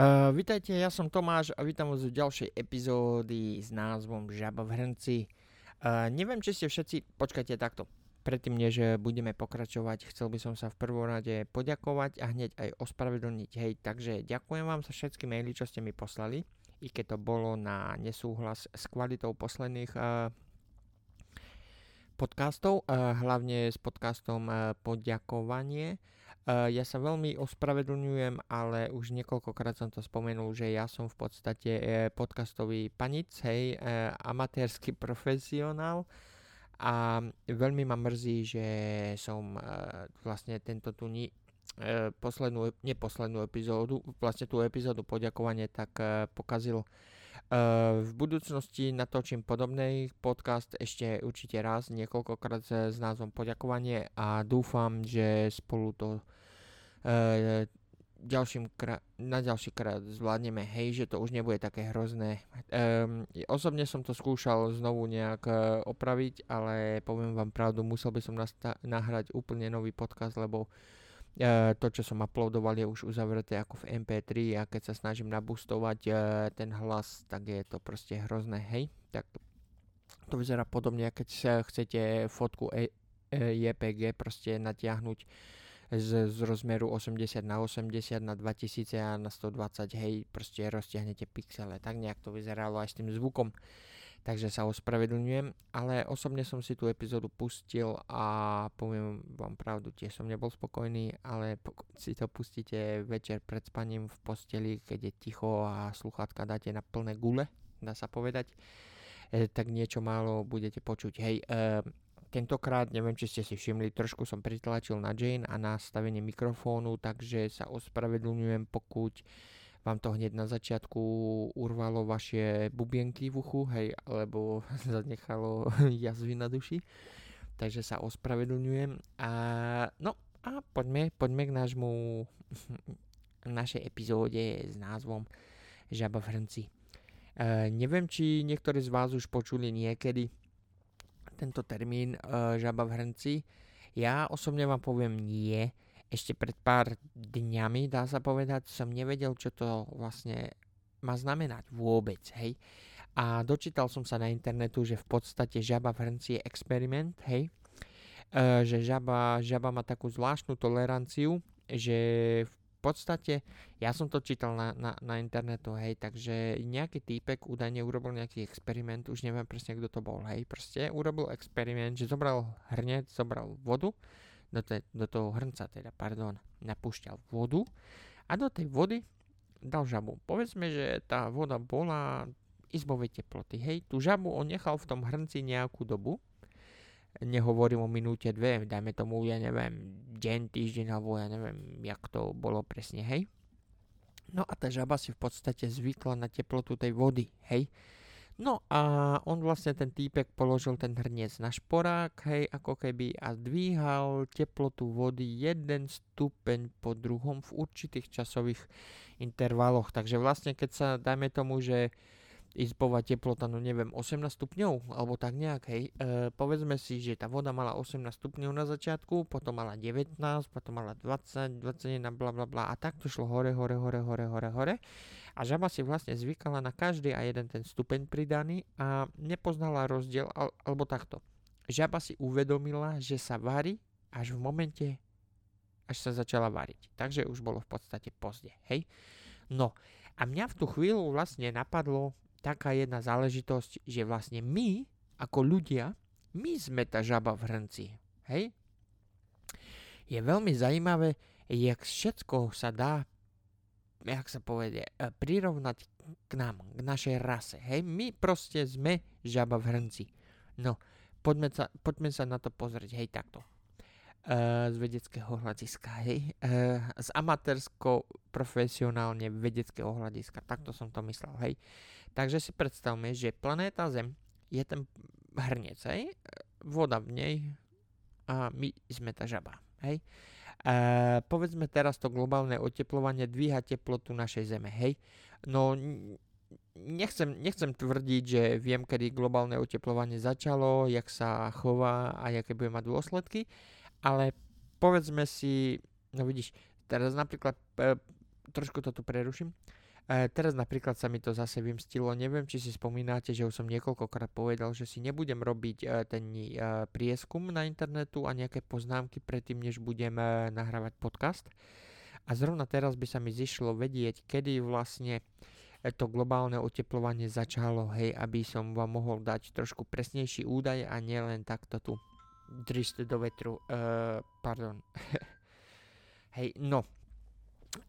Uh, vítajte, ja som Tomáš a vítam vás v ďalšej epizódy s názvom Žaba v hrnci. Uh, neviem, či ste všetci, počkajte takto. Predtým, než budeme pokračovať, chcel by som sa v prvom rade poďakovať a hneď aj ospravedlniť. Hej, takže ďakujem vám za všetky maily, čo ste mi poslali, i keď to bolo na nesúhlas s kvalitou posledných uh, podcastov, hlavne s podcastom Poďakovanie. Uh, ja sa veľmi ospravedlňujem, ale už niekoľkokrát som to spomenul, že ja som v podstate uh, podcastový panic, hej, uh, amatérsky profesionál a veľmi ma mrzí, že som vlastne tento tu ni, poslednú, neposlednú epizódu, vlastne tú epizódu poďakovanie tak pokazil. Uh, v budúcnosti natočím podobný podcast ešte určite raz, niekoľkokrát s názvom poďakovanie a dúfam, že spolu to uh, ďalším krát, na ďalší krát zvládneme, hej, že to už nebude také hrozné. Um, osobne som to skúšal znovu nejak uh, opraviť, ale poviem vám pravdu, musel by som nasta- nahrať úplne nový podcast, lebo to, čo som uploadoval, je už uzavreté ako v MP3 a keď sa snažím nabustovať uh, ten hlas, tak je to proste hrozné, hej. Tak to vyzerá podobne, keď sa chcete fotku e- e- JPG proste natiahnuť z, z rozmeru 80 na 80 na 2000 a na 120, hej, proste roztiahnete pixele. Tak nejak to vyzeralo aj s tým zvukom. Takže sa ospravedlňujem, ale osobne som si tú epizódu pustil a poviem vám pravdu, tiež som nebol spokojný, ale pokud si to pustíte večer pred spaním v posteli, keď je ticho a sluchátka dáte na plné gule, dá sa povedať, e, tak niečo málo budete počuť. Hej, e, Tentokrát, neviem, či ste si všimli, trošku som pritlačil na Jane a nastavenie mikrofónu, takže sa ospravedlňujem, pokud vám to hneď na začiatku urvalo vaše bubienky v uchu, hej, alebo zanechalo jazvy na duši. Takže sa ospravedlňujem. A, no a poďme, poďme k nášmu našej epizóde s názvom Žaba v hrnci. E, neviem, či niektorí z vás už počuli niekedy tento termín uh, žaba v hrnci. Ja osobne vám poviem nie. Ešte pred pár dňami, dá sa povedať, som nevedel, čo to vlastne má znamenať vôbec, hej. A dočítal som sa na internetu, že v podstate žaba v hrnci je experiment, hej. Uh, že žaba, žaba má takú zvláštnu toleranciu, že v podstate, ja som to čítal na, na, na internetu, hej, takže nejaký týpek údajne urobil nejaký experiment, už neviem presne, kto to bol, hej, proste urobil experiment, že zobral hrnec, zobral vodu, do, te, do toho hrnca teda, pardon, napúšťal vodu a do tej vody dal žabu. Povedzme, že tá voda bola izbovej teploty, hej, tú žabu on nechal v tom hrnci nejakú dobu, nehovorím o minúte, dve, dajme tomu, ja neviem, deň, týždeň, alebo ja neviem, jak to bolo presne, hej. No a tá žaba si v podstate zvykla na teplotu tej vody, hej. No a on vlastne ten týpek položil ten hrniec na šporák, hej, ako keby a dvíhal teplotu vody jeden stupeň po druhom v určitých časových intervaloch. Takže vlastne keď sa, dajme tomu, že izbová teplota, no neviem, 18 stupňov, alebo tak nejak, hej. E, povedzme si, že tá voda mala 18 stupňov na začiatku, potom mala 19, potom mala 20, 21, bla bla bla a tak to šlo hore, hore, hore, hore, hore, hore. A žaba si vlastne zvykala na každý a jeden ten stupeň pridaný a nepoznala rozdiel, al, alebo takto. Žaba si uvedomila, že sa varí až v momente, až sa začala variť. Takže už bolo v podstate pozde, hej. No, a mňa v tú chvíľu vlastne napadlo, taká jedna záležitosť, že vlastne my, ako ľudia, my sme tá žaba v hrnci. Hej? Je veľmi zaujímavé, jak všetko sa dá, jak sa povede, e, prirovnať k nám, k našej rase. Hej? My proste sme žaba v hrnci. No, poďme sa, poďme sa na to pozrieť, hej, takto. Z vedeckého hľadiska, hej, z amatérsko profesionálne vedeckého hľadiska, takto som to myslel, hej. Takže si predstavme, že planéta Zem je ten hrnec, hej? voda v nej a my sme tá žaba. Hej? E, povedzme teraz to globálne oteplovanie dvíha teplotu našej Zeme. Hej? No nechcem, nechcem tvrdiť, že viem, kedy globálne oteplovanie začalo, jak sa chová a aké bude mať dôsledky, ale povedzme si, no vidíš, teraz napríklad, e, trošku to tu preruším, E, teraz napríklad sa mi to zase vymstilo, neviem, či si spomínate, že už som niekoľkokrát povedal, že si nebudem robiť e, ten e, prieskum na internetu a nejaké poznámky predtým, než budem e, nahrávať podcast. A zrovna teraz by sa mi zišlo vedieť, kedy vlastne e, to globálne oteplovanie začalo, hej, aby som vám mohol dať trošku presnejší údaj a nielen takto tu drište do vetru, uh, pardon. hej, no,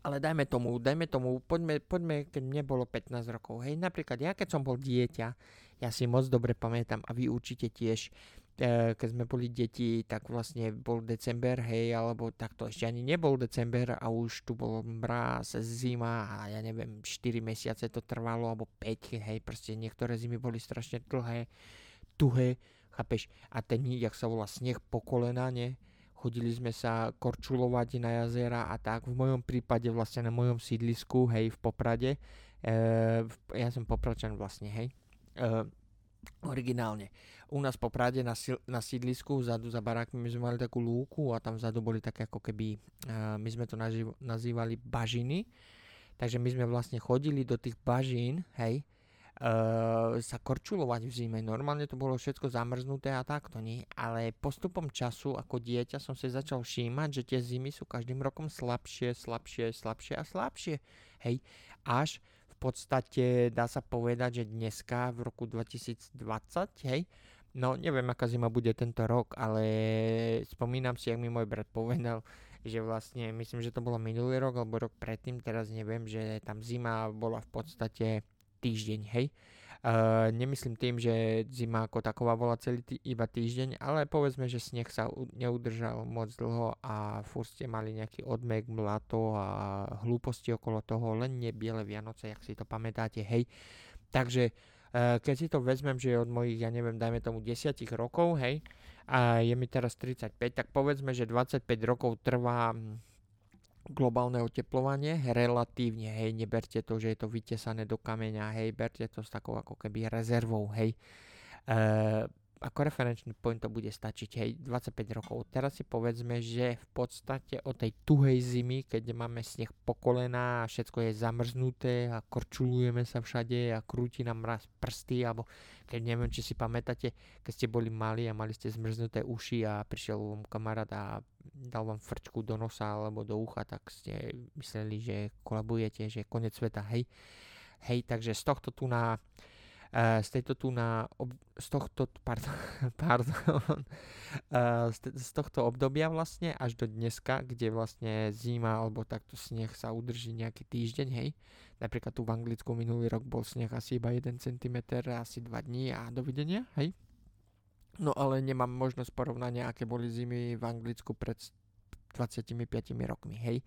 ale dajme tomu, dajme tomu, poďme, poďme, keď mne bolo 15 rokov, hej, napríklad ja keď som bol dieťa, ja si moc dobre pamätám a vy určite tiež, e, keď sme boli deti, tak vlastne bol december, hej, alebo takto ešte ani nebol december a už tu bol mráz, zima a ja neviem, 4 mesiace to trvalo, alebo 5, hej, proste niektoré zimy boli strašne dlhé, tuhé, chápeš, a ten, jak sa volá, sneh po kolena, ne, chodili sme sa korčulovať na jazera a tak. V mojom prípade vlastne na mojom sídlisku, hej, v Poprade. E, ja som Popračan vlastne, hej. E, originálne. U nás po Prade na, na sídlisku, vzadu za barákmi, my sme mali takú lúku a tam vzadu boli také ako keby, uh, my sme to naživ, nazývali bažiny. Takže my sme vlastne chodili do tých bažín, hej, sa korčulovať v zime. Normálne to bolo všetko zamrznuté a takto nie, ale postupom času ako dieťa som si začal všímať, že tie zimy sú každým rokom slabšie, slabšie, slabšie a slabšie. Hej, až v podstate dá sa povedať, že dneska v roku 2020, hej, no neviem aká zima bude tento rok, ale spomínam si, jak mi môj brat povedal, že vlastne, myslím, že to bolo minulý rok alebo rok predtým, teraz neviem, že tam zima bola v podstate týždeň, hej. Uh, nemyslím tým, že zima ako taková bola celý tý, iba týždeň, ale povedzme, že sneh sa u, neudržal moc dlho a furt ste mali nejaký odmek, mlato a hlúposti okolo toho, len nie biele Vianoce, jak si to pamätáte, hej. Takže uh, keď si to vezmem, že od mojich, ja neviem, dajme tomu 10 rokov, hej, a je mi teraz 35, tak povedzme, že 25 rokov trvá globálne oteplovanie relatívne, hej, neberte to, že je to vytesané do kameňa, hej, berte to s takou ako keby rezervou, hej. E, ako referenčný point to bude stačiť, hej, 25 rokov. Teraz si povedzme, že v podstate o tej tuhej zimy, keď máme sneh po kolena a všetko je zamrznuté a korčulujeme sa všade a krúti nám raz prsty, alebo keď neviem, či si pamätáte, keď ste boli mali a mali ste zmrznuté uši a prišiel vám kamarát a dal vám frčku do nosa alebo do ucha, tak ste mysleli, že kolabujete, že je konec sveta, hej. Hej, takže z tohto tu na z tejto tu na ob, z tohto, pardon, pardon z, z tohto obdobia vlastne až do dneska, kde vlastne zima alebo takto sneh sa udrží nejaký týždeň, hej. Napríklad tu v Anglicku minulý rok bol sneh asi iba 1 cm, asi 2 dní a dovidenia, hej. No ale nemám možnosť porovnania, aké boli zimy v Anglicku pred 25 rokmi, hej.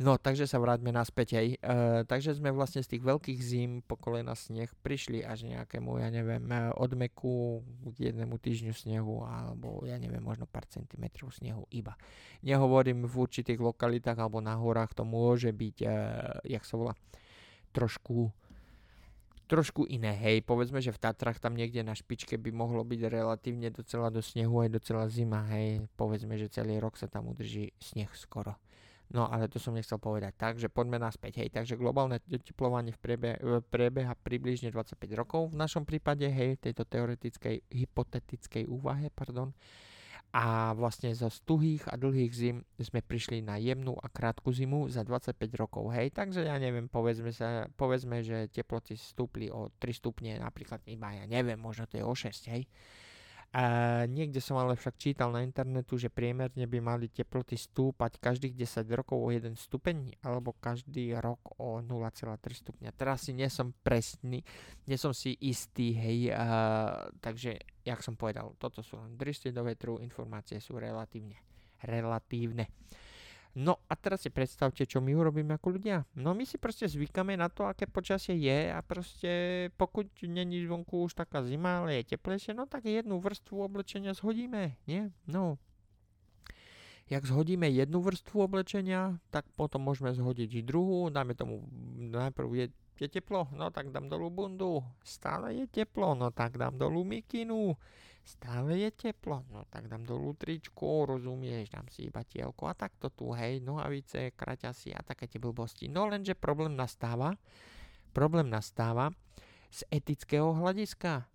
No, takže sa vráťme naspäť, hej. E, takže sme vlastne z tých veľkých zim po kolena sneh prišli až nejakému, ja neviem, e, odmeku k jednému týždňu snehu, alebo ja neviem, možno pár centimetrov snehu iba. Nehovorím v určitých lokalitách alebo na horách, to môže byť, e, jak sa volá, trošku trošku iné, hej, povedzme, že v Tatrach tam niekde na špičke by mohlo byť relatívne docela do snehu aj docela zima, hej, povedzme, že celý rok sa tam udrží sneh skoro. No ale to som nechcel povedať. Takže poďme naspäť. Hej, takže globálne oteplovanie v priebe, priebeha približne 25 rokov v našom prípade, hej, tejto teoretickej, hypotetickej úvahe, pardon. A vlastne zo stuhých a dlhých zim sme prišli na jemnú a krátku zimu za 25 rokov, hej. Takže ja neviem, povedzme, sa, povedzme že teploty stúpli o 3 stupne, napríklad iba, ja neviem, možno to je o 6, hej. A niekde som ale však čítal na internetu, že priemerne by mali teploty stúpať každých 10 rokov o 1 stupeň alebo každý rok o 0,3 stupňa. Teraz si nie som presný, nie som si istý, hej, uh, takže, jak som povedal, toto sú len do vetru, informácie sú relatívne, relatívne. No a teraz si predstavte, čo my urobíme ako ľudia. No my si proste zvykáme na to, aké počasie je a proste pokud není zvonku už taká zima, ale je teplejšie, no tak jednu vrstvu oblečenia zhodíme, nie? No. Jak zhodíme jednu vrstvu oblečenia, tak potom môžeme zhodiť druhú, dáme tomu najprv je, je teplo, no tak dám dolu bundu, stále je teplo, no tak dám dolu mikinu, stále je teplo, no tak dám dolu tričku, rozumieš, dám si iba tielko a takto tu, hej, nohavice, kraťasy a také tie blbosti. No lenže problém nastáva, problém nastáva z etického hľadiska.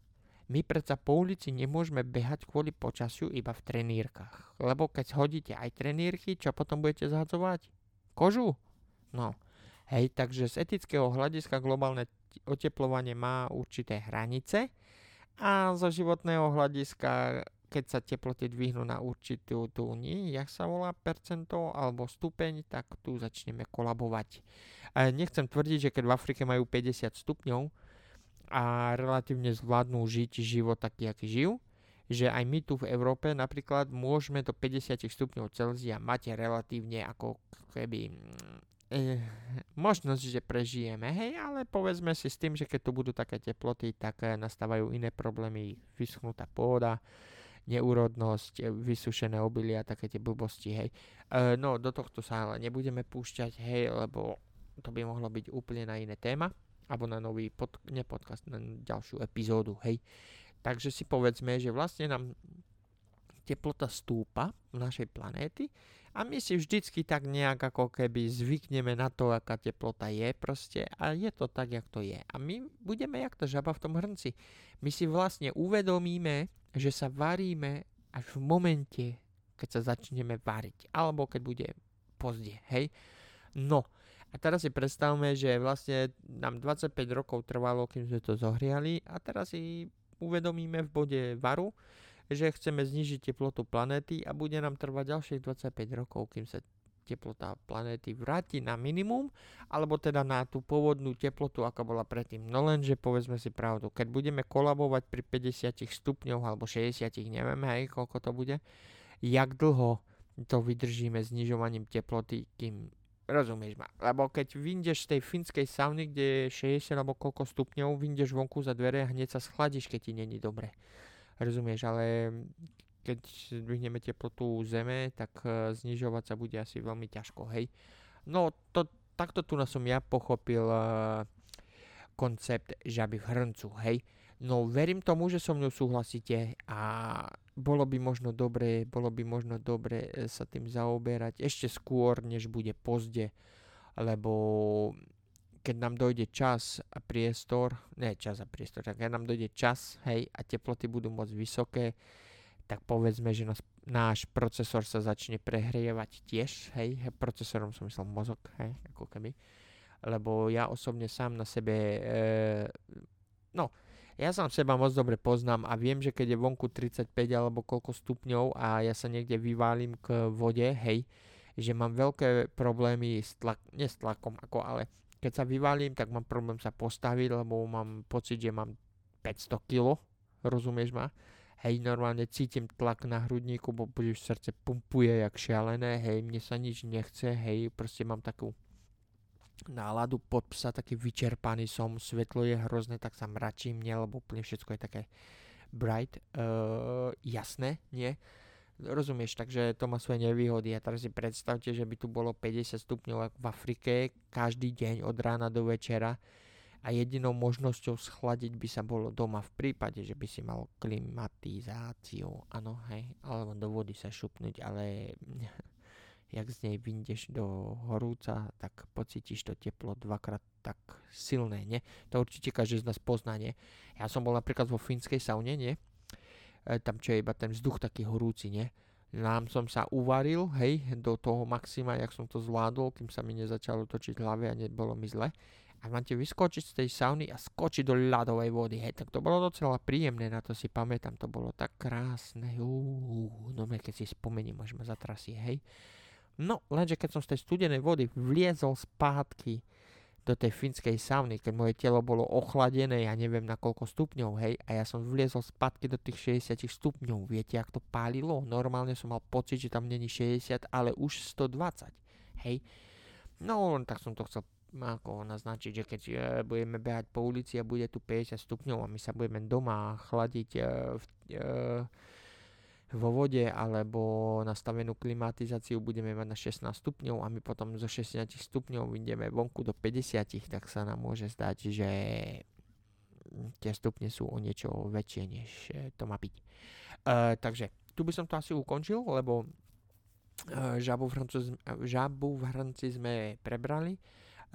My predsa po ulici nemôžeme behať kvôli počasiu iba v trenírkach. Lebo keď hodíte aj trenírky, čo potom budete zhadzovať? Kožu? No. Hej, takže z etického hľadiska globálne oteplovanie má určité hranice a zo životného hľadiska, keď sa teploty dvihnú na určitú tú, nie, jak sa volá, percento alebo stupeň, tak tu začneme kolabovať. A nechcem tvrdiť, že keď v Afrike majú 50 stupňov a relatívne zvládnu žiť život taký, aký žijú, že aj my tu v Európe napríklad môžeme do 50 stupňov Celzia mať relatívne ako keby eh, možnosť, že prežijeme, hej, ale povedzme si s tým, že keď tu budú také teploty, tak eh, nastávajú iné problémy, vyschnutá pôda, neúrodnosť, eh, vysušené obilia, také tie blbosti, hej. E, no, do tohto sa ale nebudeme púšťať, hej, lebo to by mohlo byť úplne na iné téma, alebo na nový pod, ne podcast, na ďalšiu epizódu, hej. Takže si povedzme, že vlastne nám teplota stúpa našej planéty a my si vždycky tak nejak ako keby zvykneme na to, aká teplota je proste a je to tak, jak to je. A my budeme jak tá žaba v tom hrnci. My si vlastne uvedomíme, že sa varíme až v momente, keď sa začneme variť. Alebo keď bude pozde, hej. No, a teraz si predstavme, že vlastne nám 25 rokov trvalo, kým sme to zohriali a teraz si uvedomíme v bode varu, že chceme znižiť teplotu planéty a bude nám trvať ďalších 25 rokov, kým sa teplota planéty vráti na minimum, alebo teda na tú pôvodnú teplotu, aká bola predtým. No lenže povedzme si pravdu, keď budeme kolabovať pri 50 stupňoch alebo 60, neviem hej, koľko to bude, jak dlho to vydržíme znižovaním teploty, kým Rozumieš ma? Lebo keď vyjdeš z tej finskej sauny, kde je 60 alebo koľko stupňov, vyjdeš vonku za dvere a hneď sa schladíš, keď ti není dobre. Rozumieš, ale keď zdvihneme teplotu zeme, tak uh, znižovať sa bude asi veľmi ťažko, hej. No, to, takto tu som ja pochopil uh, koncept žaby v hrncu, hej. No, verím tomu, že so mnou súhlasíte a bolo by možno dobre, bolo by možno dobre e, sa tým zaoberať ešte skôr, než bude pozde, lebo keď nám dojde čas a priestor, ne čas a priestor, tak keď nám dojde čas, hej, a teploty budú moc vysoké, tak povedzme, že nás, náš procesor sa začne prehrievať tiež, hej, procesorom som myslel mozog, hej, ako keby, lebo ja osobne sám na sebe, e, no, ja sám seba moc dobre poznám a viem, že keď je vonku 35 alebo koľko stupňov a ja sa niekde vyválim k vode, hej, že mám veľké problémy s tlak, nie s tlakom, ako ale keď sa vyvalím, tak mám problém sa postaviť, lebo mám pocit, že mám 500 kg, rozumieš ma? Hej, normálne cítim tlak na hrudníku, bo srdce pumpuje jak šialené, hej, mne sa nič nechce, hej, proste mám takú náladu pod psa, taký vyčerpaný som, svetlo je hrozné, tak sa mračím, nie, lebo úplne všetko je také bright, uh, jasné, nie? Rozumieš, takže to má svoje nevýhody a teraz si predstavte, že by tu bolo 50 stupňov v Afrike každý deň od rána do večera a jedinou možnosťou schladiť by sa bolo doma v prípade, že by si mal klimatizáciu, áno, hej, alebo do vody sa šupnúť, ale jak z nej vyjdeš do horúca, tak pocítiš to teplo dvakrát tak silné, nie? To určite každý z nás pozná, nie? Ja som bol napríklad vo fínskej saune, nie? E, tam čo je iba ten vzduch taký horúci, nie? Nám som sa uvaril, hej, do toho maxima, jak som to zvládol, kým sa mi nezačalo točiť hlave a nebolo mi zle. A máte vyskočiť z tej sauny a skočiť do ľadovej vody, hej, tak to bolo docela príjemné, na to si pamätám, to bolo tak krásne, uuu, no keď si spomeniem, až ma zatrasie, hej. No, lenže keď som z tej studenej vody vliezol spátky do tej finskej sauny, keď moje telo bolo ochladené, ja neviem na koľko stupňov, hej, a ja som vliezol spadky do tých 60 stupňov, viete, ak to pálilo? Normálne som mal pocit, že tam není 60, ale už 120, hej. No, tak som to chcel ako naznačiť, že keď e, budeme behať po ulici a bude tu 50 stupňov a my sa budeme doma chladiť e, v, e, vo vode alebo nastavenú klimatizáciu budeme mať na 16 stupňov a my potom zo 60 stupňov ideme vonku do 50, tak sa nám môže zdať, že tie stupne sú o niečo väčšie, než to má byť. Uh, takže tu by som to asi ukončil, lebo uh, žabu, v hrnci, žabu v hrnci sme prebrali.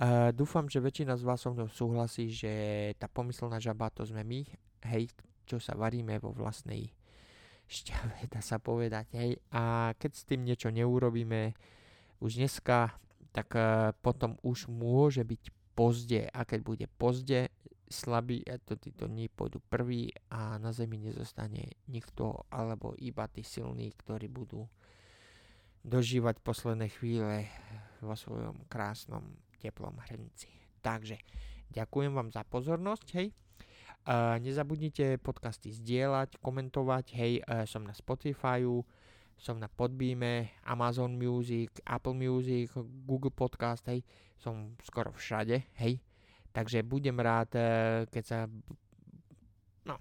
Uh, dúfam, že väčšina z vás so mnou súhlasí, že tá pomyselná žaba to sme my, hej, čo sa varíme vo vlastnej šťave, dá sa povedať, hej. A keď s tým niečo neurobíme už dneska, tak uh, potom už môže byť pozde. A keď bude pozde, slabí a to títo dní pôjdu prví a na zemi nezostane nikto alebo iba tí silní, ktorí budú dožívať posledné chvíle vo svojom krásnom teplom hrnci. Takže ďakujem vám za pozornosť, hej. Nezabudnite podcasty zdieľať, komentovať, hej, uh, som na Spotifyu, som na Podbeame, Amazon Music, Apple Music, Google Podcast, hej, som skoro všade, hej. Takže budem rád, eh, keď sa no,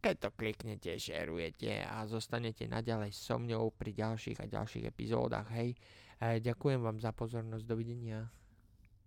keď to kliknete, šerujete a zostanete naďalej so mňou pri ďalších a ďalších epizódach, hej. Eh, ďakujem vám za pozornosť, dovidenia.